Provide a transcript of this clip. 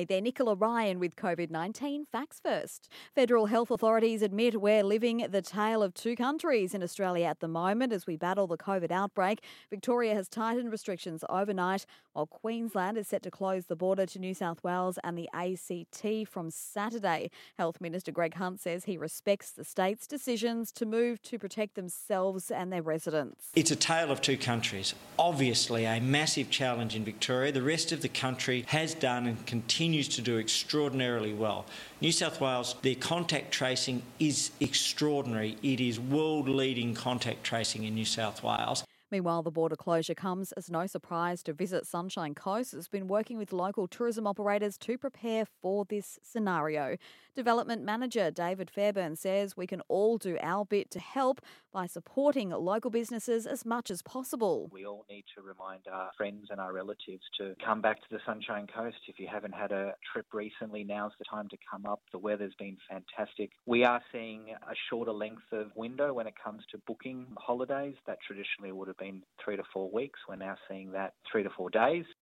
Hey there, Nicola Ryan with COVID 19 Facts First. Federal health authorities admit we're living the tale of two countries in Australia at the moment as we battle the COVID outbreak. Victoria has tightened restrictions overnight, while Queensland is set to close the border to New South Wales and the ACT from Saturday. Health Minister Greg Hunt says he respects the state's decisions to move to protect themselves and their residents. It's a tale of two countries. Obviously, a massive challenge in Victoria. The rest of the country has done and continues to do extraordinarily well. New South Wales, their contact tracing is extraordinary. It is world leading contact tracing in New South Wales. Meanwhile, the border closure comes as no surprise to Visit Sunshine Coast has been working with local tourism operators to prepare for this scenario. Development manager David Fairburn says we can all do our bit to help by supporting local businesses as much as possible. We all need to remind our friends and our relatives to come back to the Sunshine Coast. If you haven't had a trip recently, now's the time to come up. The weather's been fantastic. We are seeing a shorter length of window when it comes to booking holidays that traditionally would have been three to four weeks. We're now seeing that three to four days.